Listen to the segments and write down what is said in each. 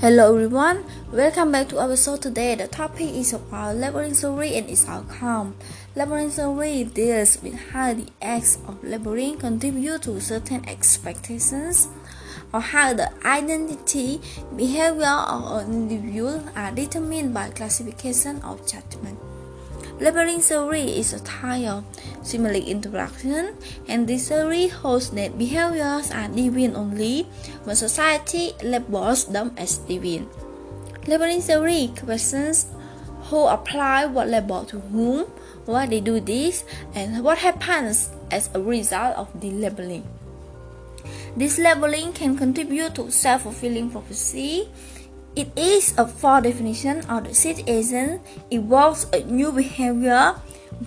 Hello everyone, welcome back to our show today. The topic is about labeling theory and its outcome. Labeling theory deals with how the acts of labeling contribute to certain expectations or how the identity, behavior of an individual are determined by classification of judgment. Labeling theory is a type of symbolic interaction, and this theory holds that behaviors are deviant only when society labels them as deviant. Labeling theory questions who apply what label to whom, why they do this, and what happens as a result of the labeling. This labeling can contribute to self-fulfilling prophecy it is a full definition of the situation evokes a new behavior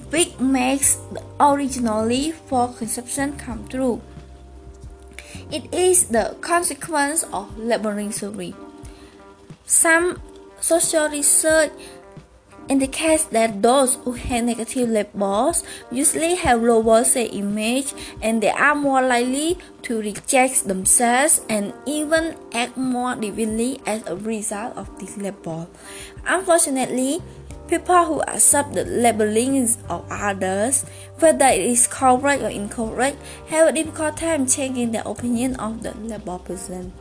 which makes the originally for conception come true. It is the consequence of labeling theory. Some social research indicates that those who have negative labels usually have lower self-image and they are more likely to reject themselves and even act more deviantly as a result of this label. Unfortunately, people who accept the labelings of others, whether it is correct or incorrect, have a difficult time changing their opinion of the label person.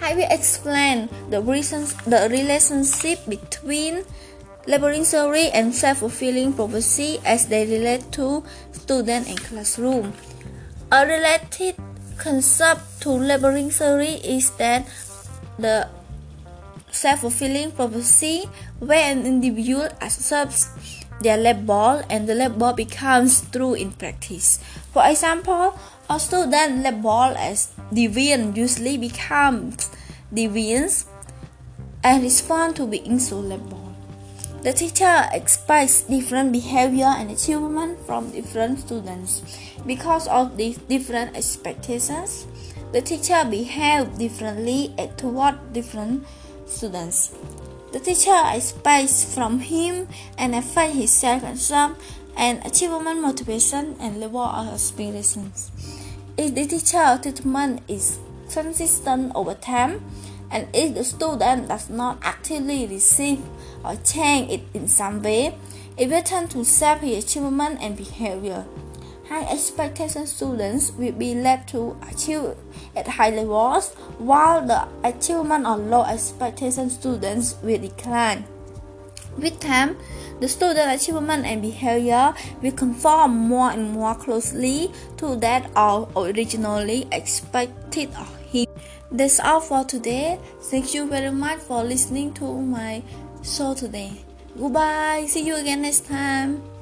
I will explain the reasons the relationship between labeling theory and self-fulfilling prophecy as they relate to student and classroom. A related concept to labeling theory is that the self-fulfilling prophecy where an individual accepts their label and the label becomes true in practice. For example, a student labeled as deviant usually becomes deviant and responds to being so labeled. The teacher expects different behavior and achievement from different students. Because of these different expectations, the teacher behaves differently toward different students. The teacher expects from him and affect his self-concept and achievement motivation and level of aspirations. If the teacher treatment is consistent over time, and if the student does not actively receive or change it in some way, it will tend to shape achievement and behavior. High expectation students will be led to achieve at high levels, while the achievement of low expectation students will decline. With time, the student achievement and behavior will conform more and more closely to that of originally expected of him. That's all for today. Thank you very much for listening to my show today. Goodbye. See you again next time.